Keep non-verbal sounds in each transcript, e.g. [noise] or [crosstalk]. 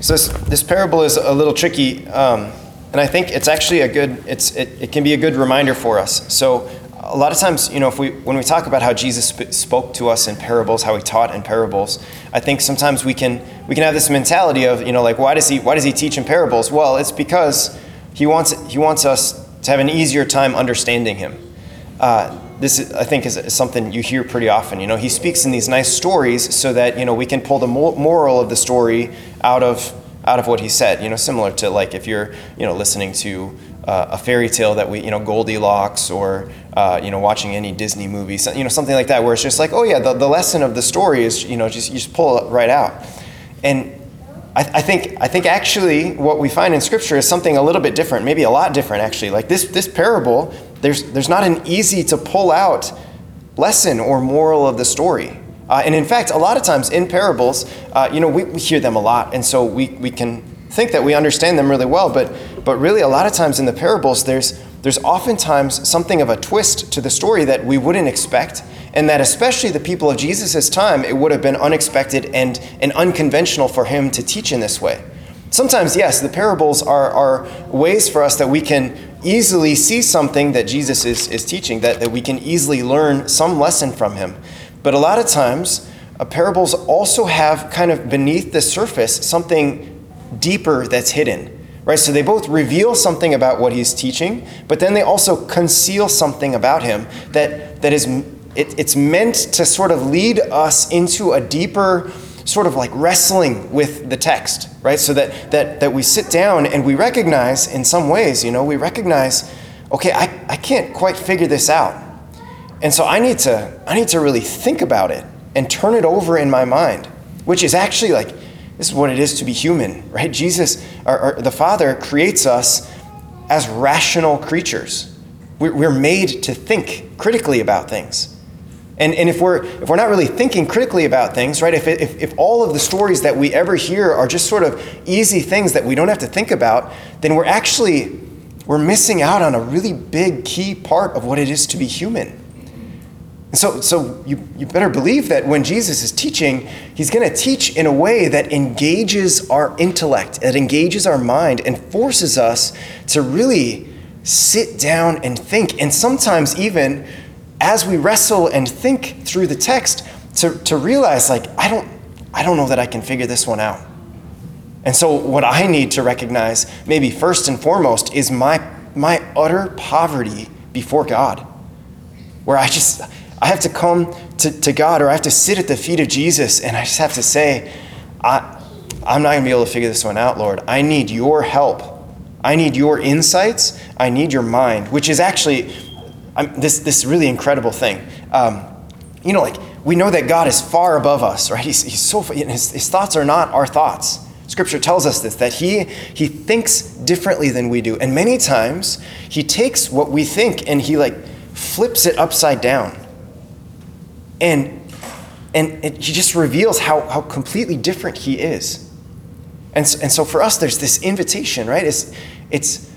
So this, this parable is a little tricky, um, and I think it's actually a good. It's it, it can be a good reminder for us. So a lot of times, you know, if we when we talk about how Jesus sp- spoke to us in parables, how he taught in parables, I think sometimes we can we can have this mentality of you know like why does he why does he teach in parables? Well, it's because he wants he wants us to have an easier time understanding him. Uh, this is, I think is, is, something you hear pretty often. You know, he speaks in these nice stories so that you know we can pull the moral of the story out of out of what he said. You know, similar to like if you're you know listening to uh, a fairy tale that we you know Goldilocks or uh, you know watching any Disney movie, you know something like that, where it's just like oh yeah, the, the lesson of the story is you know just you just pull it right out, and I, I think I think actually what we find in Scripture is something a little bit different, maybe a lot different actually. Like this this parable there's, there's not an easy to pull out lesson or moral of the story. Uh, and in fact, a lot of times in parables, uh, you know, we, we hear them a lot, and so we, we can think that we understand them really well, but, but really a lot of times in the parables, there's, there's oftentimes something of a twist to the story that we wouldn't expect, and that especially the people of Jesus' time, it would have been unexpected and, and unconventional for him to teach in this way. Sometimes, yes, the parables are, are ways for us that we can easily see something that Jesus is, is teaching, that, that we can easily learn some lesson from him. But a lot of times, uh, parables also have kind of beneath the surface something deeper that's hidden. Right? So they both reveal something about what he's teaching, but then they also conceal something about him that, that is it, it's meant to sort of lead us into a deeper sort of like wrestling with the text, right? So that, that, that we sit down and we recognize, in some ways, you know, we recognize, okay, I, I can't quite figure this out. And so I need to, I need to really think about it and turn it over in my mind, which is actually like, this is what it is to be human, right? Jesus, or, or the Father, creates us as rational creatures. We're, we're made to think critically about things. And, and if, we're, if we're not really thinking critically about things, right, if, if, if all of the stories that we ever hear are just sort of easy things that we don't have to think about, then we're actually, we're missing out on a really big key part of what it is to be human. And so, so you, you better believe that when Jesus is teaching, he's going to teach in a way that engages our intellect, that engages our mind, and forces us to really sit down and think, and sometimes even as we wrestle and think through the text to, to realize like I don't I don't know that I can figure this one out. And so what I need to recognize maybe first and foremost is my my utter poverty before God. Where I just I have to come to, to God or I have to sit at the feet of Jesus and I just have to say, I I'm not gonna be able to figure this one out, Lord. I need your help. I need your insights. I need your mind, which is actually I'm, this this really incredible thing. Um, you know, like we know that God is far above us, right? He's, he's so his, his thoughts are not our thoughts. Scripture tells us this that he he thinks differently than we do, and many times he takes what we think and he like flips it upside down, and and it, he just reveals how how completely different he is. And and so for us, there's this invitation, right? It's it's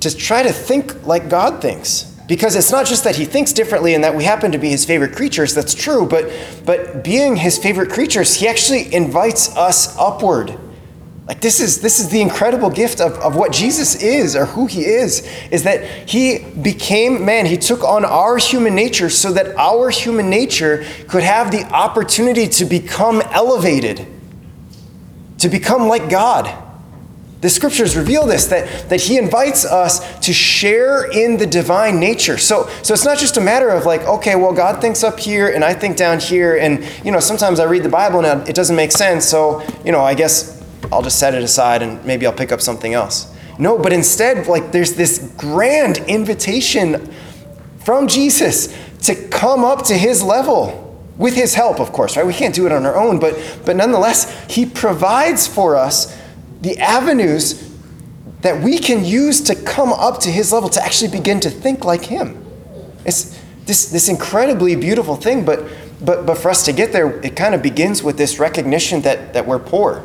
to try to think like God thinks because it's not just that he thinks differently and that we happen to be his favorite creatures, that's true, but, but being his favorite creatures, he actually invites us upward. Like this is this is the incredible gift of, of what Jesus is or who he is, is that he became man. He took on our human nature so that our human nature could have the opportunity to become elevated, to become like God. The scriptures reveal this that, that he invites us to share in the divine nature. So, so it's not just a matter of like, okay, well, God thinks up here and I think down here. And, you know, sometimes I read the Bible and it doesn't make sense. So, you know, I guess I'll just set it aside and maybe I'll pick up something else. No, but instead, like, there's this grand invitation from Jesus to come up to his level with his help, of course, right? We can't do it on our own, but, but nonetheless, he provides for us the avenues that we can use to come up to his level, to actually begin to think like him. It's this, this incredibly beautiful thing, but, but, but for us to get there, it kind of begins with this recognition that, that we're poor.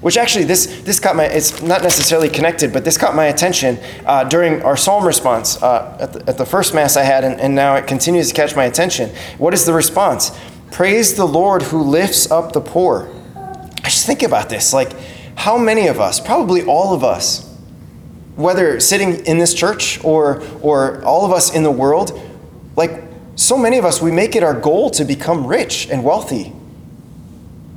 Which actually, this, this caught my, it's not necessarily connected, but this caught my attention uh, during our psalm response uh, at, the, at the first Mass I had, and, and now it continues to catch my attention. What is the response? Praise the Lord who lifts up the poor. I just think about this. Like, how many of us, probably all of us, whether sitting in this church or, or all of us in the world, like so many of us, we make it our goal to become rich and wealthy.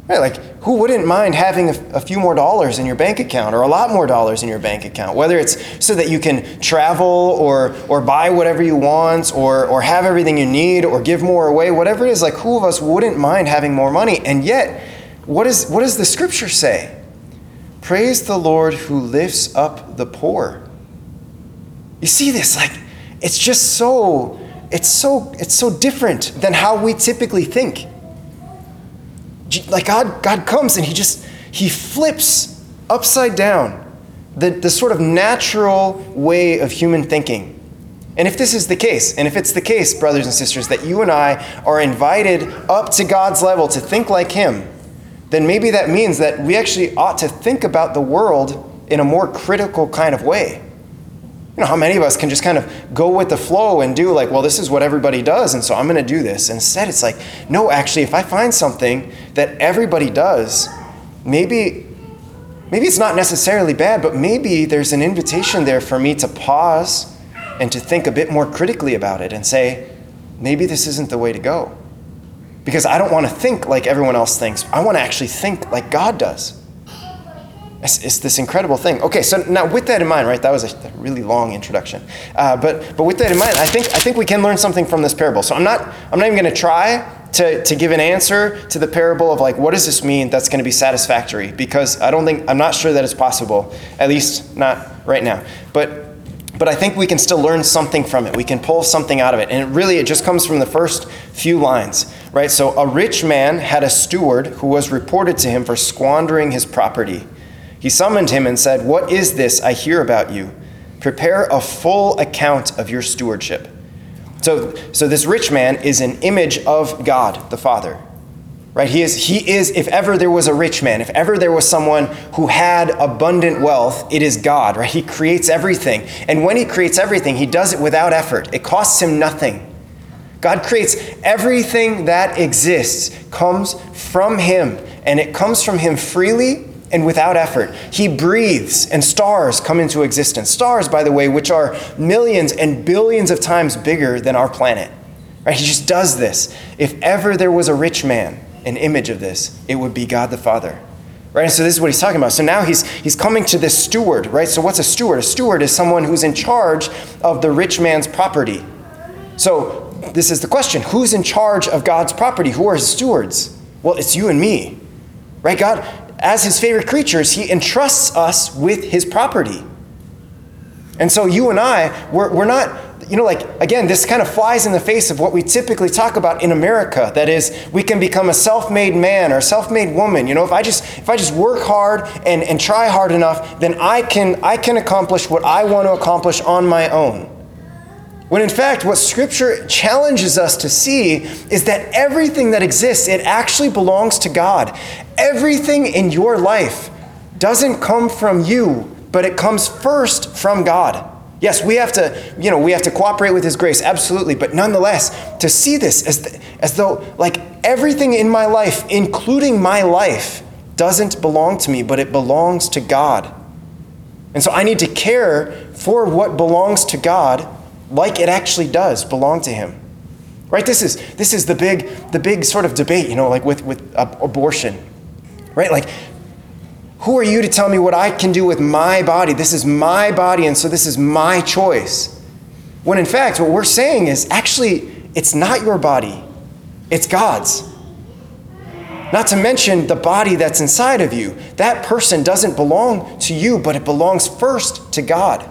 Right, like who wouldn't mind having a, a, few more dollars in your bank account or a lot more dollars in your bank account? Whether it's so that you can travel or or buy whatever you want or or have everything you need or give more away, whatever it is, like who of us wouldn't mind having more money? And yet, what is what does the scripture say? Praise the Lord who lifts up the poor. You see this like it's just so it's so it's so different than how we typically think like God, God comes and he just, he flips upside down the, the sort of natural way of human thinking. And if this is the case, and if it's the case, brothers and sisters, that you and I are invited up to God's level to think like him, then maybe that means that we actually ought to think about the world in a more critical kind of way. You know, how many of us can just kind of go with the flow and do like, well, this is what everybody does, and so I'm going to do this. Instead, it's like, no, actually, if I find something that everybody does, maybe maybe it's not necessarily bad, but maybe there's an invitation there for me to pause and to think a bit more critically about it and say, maybe this isn't the way to go. Because I don't want to think like everyone else thinks. I want to actually think like God does. It's, it's, this incredible thing. Okay, so now with that in mind, right? That was a really long introduction, uh, but but with that in mind, I think I think we can learn something from this parable. So I'm not I'm not even going to try to to give an answer to the parable of like what does this mean that's going to be satisfactory because I don't think I'm not sure that it's possible. At least not right now. But but I think we can still learn something from it. We can pull something out of it. And it really, it just comes from the first few lines, right? So, a rich man had a steward who was reported to him for squandering his property. He summoned him and said, What is this I hear about you? Prepare a full account of your stewardship. So, so this rich man is an image of God the Father. Right? He is, he is, if ever there was a rich man, if ever there was someone who had abundant wealth, it is God, right? He creates everything. And when he creates everything, he does it without effort. It costs him nothing. God creates everything that exists, comes from him, and it comes from him freely and without effort. He breathes, and stars come into existence. Stars, by the way, which are millions and billions of times bigger than our planet. Right? He just does this. If ever there was a rich man, an image of this, it would be God the Father. Right? And so this is what he's talking about. So now he's he's coming to this steward, right? So what's a steward? A steward is someone who's in charge of the rich man's property. So this is the question. Who's in charge of God's property? Who are his stewards? Well, it's you and me. Right? God as his favorite creatures, he entrusts us with his property. And so you and I, we're, we're not, you know, like, again, this kind of flies in the face of what we typically talk about in America. That is, we can become a self-made man or self-made woman. You know, if I just if I just work hard and, and try hard enough, then I can I can accomplish what I want to accomplish on my own. When in fact, what Scripture challenges us to see is that everything that exists, it actually belongs to God. Everything in your life doesn't come from you, but it comes first from God. Yes, we have to, you know, we have to cooperate with His grace, absolutely. But nonetheless, to see this as, as though, like, everything in my life, including my life, doesn't belong to me, but it belongs to God. And so I need to care for what belongs to God like it actually does belong to him. Right? This is this is the big the big sort of debate, you know, like with with abortion. Right? Like who are you to tell me what I can do with my body? This is my body and so this is my choice. When in fact what we're saying is actually it's not your body. It's God's. Not to mention the body that's inside of you. That person doesn't belong to you, but it belongs first to God.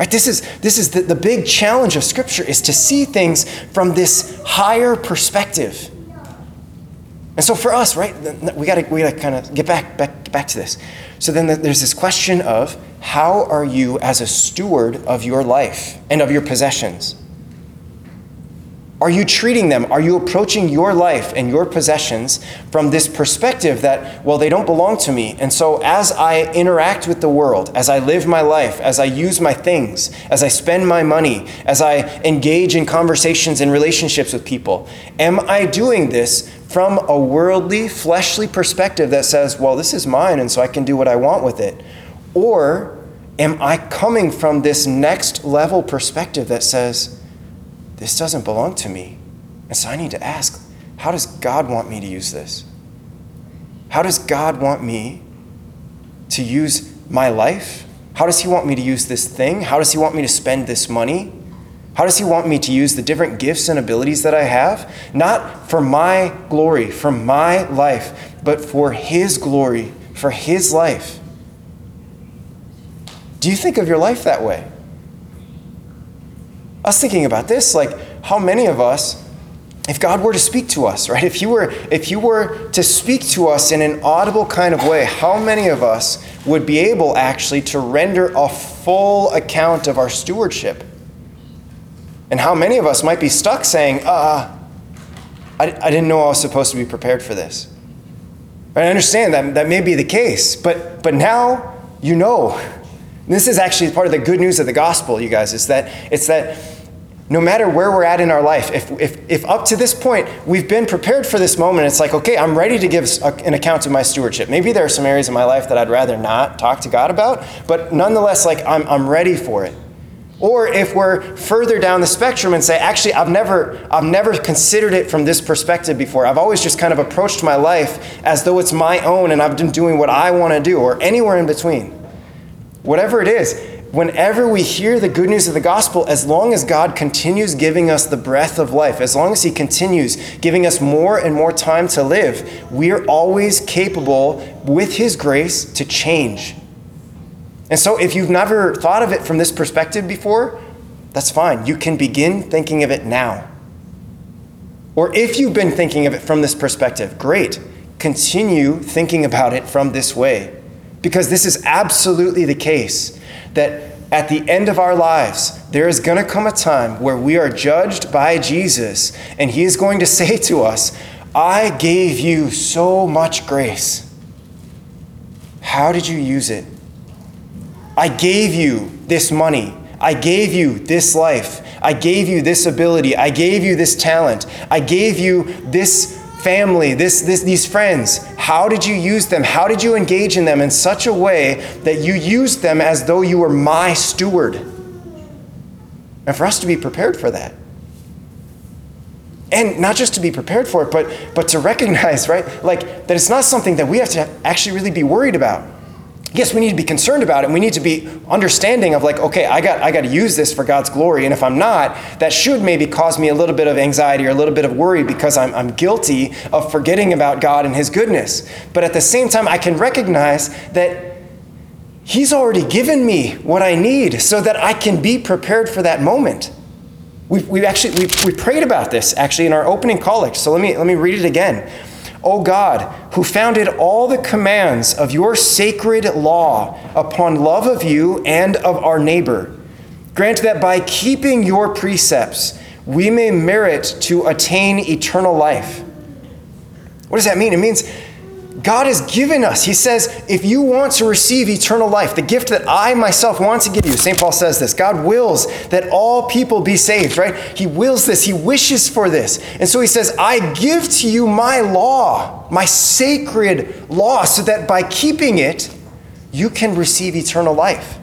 Right? This is, this is the, the big challenge of Scripture is to see things from this higher perspective. And so for us, right, we gotta, we gotta kind of get back, back, back to this. So then there's this question of how are you as a steward of your life and of your possessions? Are you treating them? Are you approaching your life and your possessions from this perspective that, well, they don't belong to me? And so, as I interact with the world, as I live my life, as I use my things, as I spend my money, as I engage in conversations and relationships with people, am I doing this from a worldly, fleshly perspective that says, well, this is mine, and so I can do what I want with it? Or am I coming from this next level perspective that says, this doesn't belong to me? And so I need to ask, how does God want me to use this? How does God want me to use my life? How does He want me to use this thing? How does He want me to spend this money? How does He want me to use the different gifts and abilities that I have? Not for my glory, for my life, but for His glory, for His life. Do you think of your life that way? I was thinking about this like, how many of us, if God were to speak to us, right? If you were, if you were to speak to us in an audible kind of way, how many of us would be able actually to render a full account of our stewardship? And how many of us might be stuck saying, uh, I, I didn't know I was supposed to be prepared for this. I understand that that may be the case, but, but now you know. And this is actually part of the good news of the gospel, you guys, is that it's that no matter where we're at in our life, if, if, if up to this point we've been prepared for this moment, it's like, okay, I'm ready to give an account of my stewardship. Maybe there are some areas in my life that I'd rather not talk to God about, but nonetheless, like, I'm, I'm ready for it. Or if we're further down the spectrum and say, actually, I've never, I've never considered it from this perspective before. I've always just kind of approached my life as though it's my own and I've been doing what I want to do, or anywhere in between. Whatever it is, whenever we hear the good news of the gospel, as long as God continues giving us the breath of life, as long as He continues giving us more and more time to live, we are always capable, with His grace, to change and so, if you've never thought of it from this perspective before, that's fine. You can begin thinking of it now. Or if you've been thinking of it from this perspective, great. Continue thinking about it from this way. Because this is absolutely the case that at the end of our lives, there is going to come a time where we are judged by Jesus, and He is going to [laughs] say to us, I gave you so much grace. How did you use it? I gave you this money. I gave you this life. I gave you this ability. I gave you this talent. I gave you this family, this, this, these friends. How did you use them? How did you engage in them in such a way that you used them as though you were my steward? And for us to be prepared for that. And not just to be prepared for it, but, but to recognize, right, like that it's not something that we have to actually really be worried about yes, we need to be concerned about it. And we need to be understanding of like, okay, I got I got to use this for God's glory. And if I'm not, that should maybe cause me a little bit of anxiety or a little bit of worry because I'm, I'm guilty of forgetting about God and His goodness. But at the same time, I can recognize that He's already given me what I need so that I can be prepared for that moment. We, we actually we, we prayed about this actually in our opening collect. So let me let me read it again. O God, who founded all the commands of your sacred law upon love of you and of our neighbor, grant that by keeping your precepts, we may merit to attain eternal life. What does that mean? It means God has given us. He says, if you want to receive eternal life, the gift that I myself want to give you, St. Paul says this God wills that all people be saved, right? He wills this, He wishes for this. And so He says, I give to you my law, my sacred law, so that by keeping it, you can receive eternal life.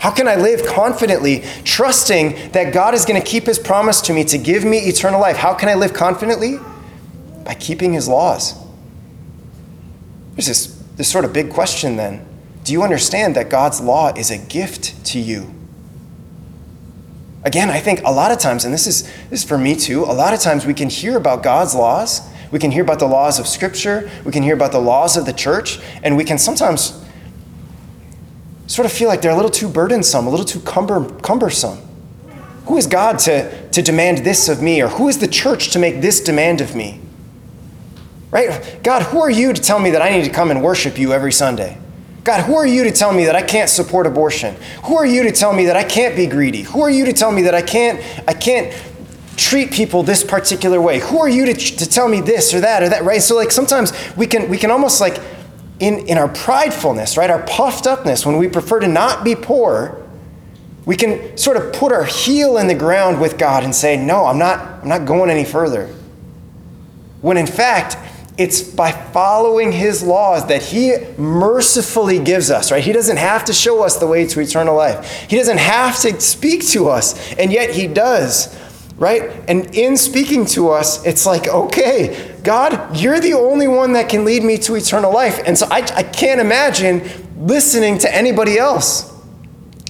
How can I live confidently, trusting that God is going to keep His promise to me to give me eternal life? How can I live confidently? By keeping His laws. There's this, this sort of big question then. Do you understand that God's law is a gift to you? Again, I think a lot of times, and this is, this is for me too, a lot of times we can hear about God's laws. We can hear about the laws of Scripture. We can hear about the laws of the church. And we can sometimes sort of feel like they're a little too burdensome, a little too cumber, cumbersome. Who is God to, to demand this of me? Or who is the church to make this demand of me? Right? God, who are you to tell me that I need to come and worship you every Sunday? God, who are you to tell me that I can't support abortion? Who are you to tell me that I can't be greedy? Who are you to tell me that I can't I can't treat people this particular way? Who are you to, to tell me this or that or that, right? So like sometimes we can we can almost like in, in our pridefulness, right? Our puffed upness, when we prefer to not be poor, we can sort of put our heel in the ground with God and say, No, I'm not, I'm not going any further. When in fact, it's by following his laws that he mercifully gives us, right? He doesn't have to show us the way to eternal life. He doesn't have to speak to us, and yet he does, right? And in speaking to us, it's like, okay, God, you're the only one that can lead me to eternal life. And so I, I can't imagine listening to anybody else.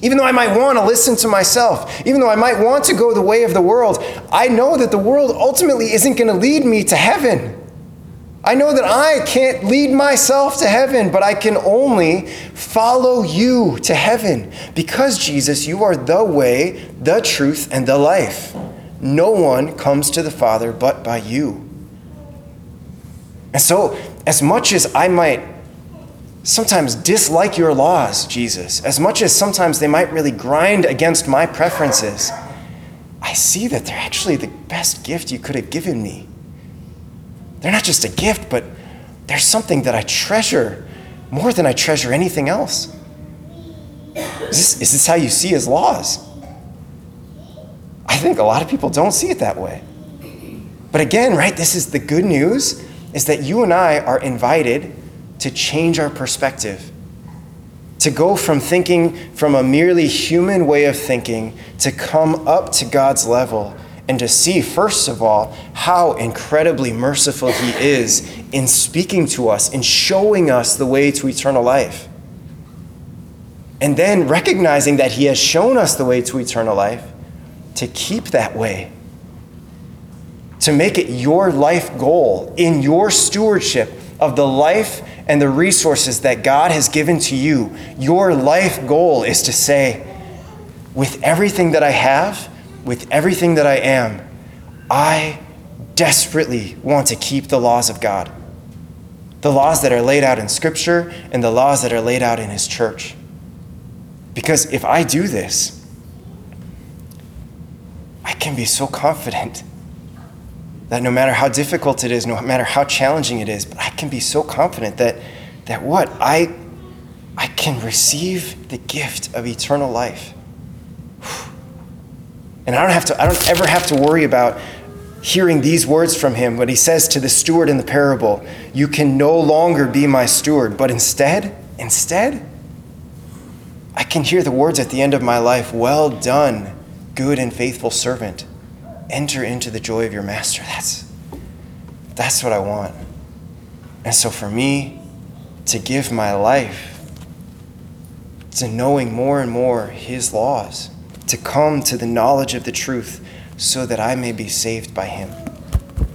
Even though I might want to listen to myself, even though I might want to go the way of the world, I know that the world ultimately isn't going to lead me to heaven. I know that I can't lead myself to heaven, but I can only follow you to heaven because, Jesus, you are the way, the truth, and the life. No one comes to the Father but by you. And so, as much as I might sometimes dislike your laws, Jesus, as much as sometimes they might really grind against my preferences, I see that they're actually the best gift you could have given me. They're not just a gift, but they're something that I treasure more than I treasure anything else. Is this, is this how you see his laws? I think a lot of people don't see it that way. But again, right, this is the good news is that you and I are invited to change our perspective, to go from thinking from a merely human way of thinking to come up to God's level and to see, first of all, how incredibly merciful He is in speaking to us, in showing us the way to eternal life. And then recognizing that He has shown us the way to eternal life, to keep that way, to make it your life goal in your stewardship of the life and the resources that God has given to you. Your life goal is to say, with everything that I have, with everything that I am, I desperately want to keep the laws of God. The laws that are laid out in Scripture and the laws that are laid out in His church. Because if I do this, I can be so confident that no matter how difficult it is, no matter how challenging it is, but I can be so confident that, that what? I, I can receive the gift of eternal life. And I don't have to, I don't ever have to worry about hearing these words from him, what he says to the steward in the parable, you can no longer be my steward, but instead, instead, I can hear the words at the end of my life, well done, good and faithful servant. Enter into the joy of your master. That's that's what I want. And so for me to give my life to knowing more and more his laws to come to the knowledge of the truth so that I may be saved by him.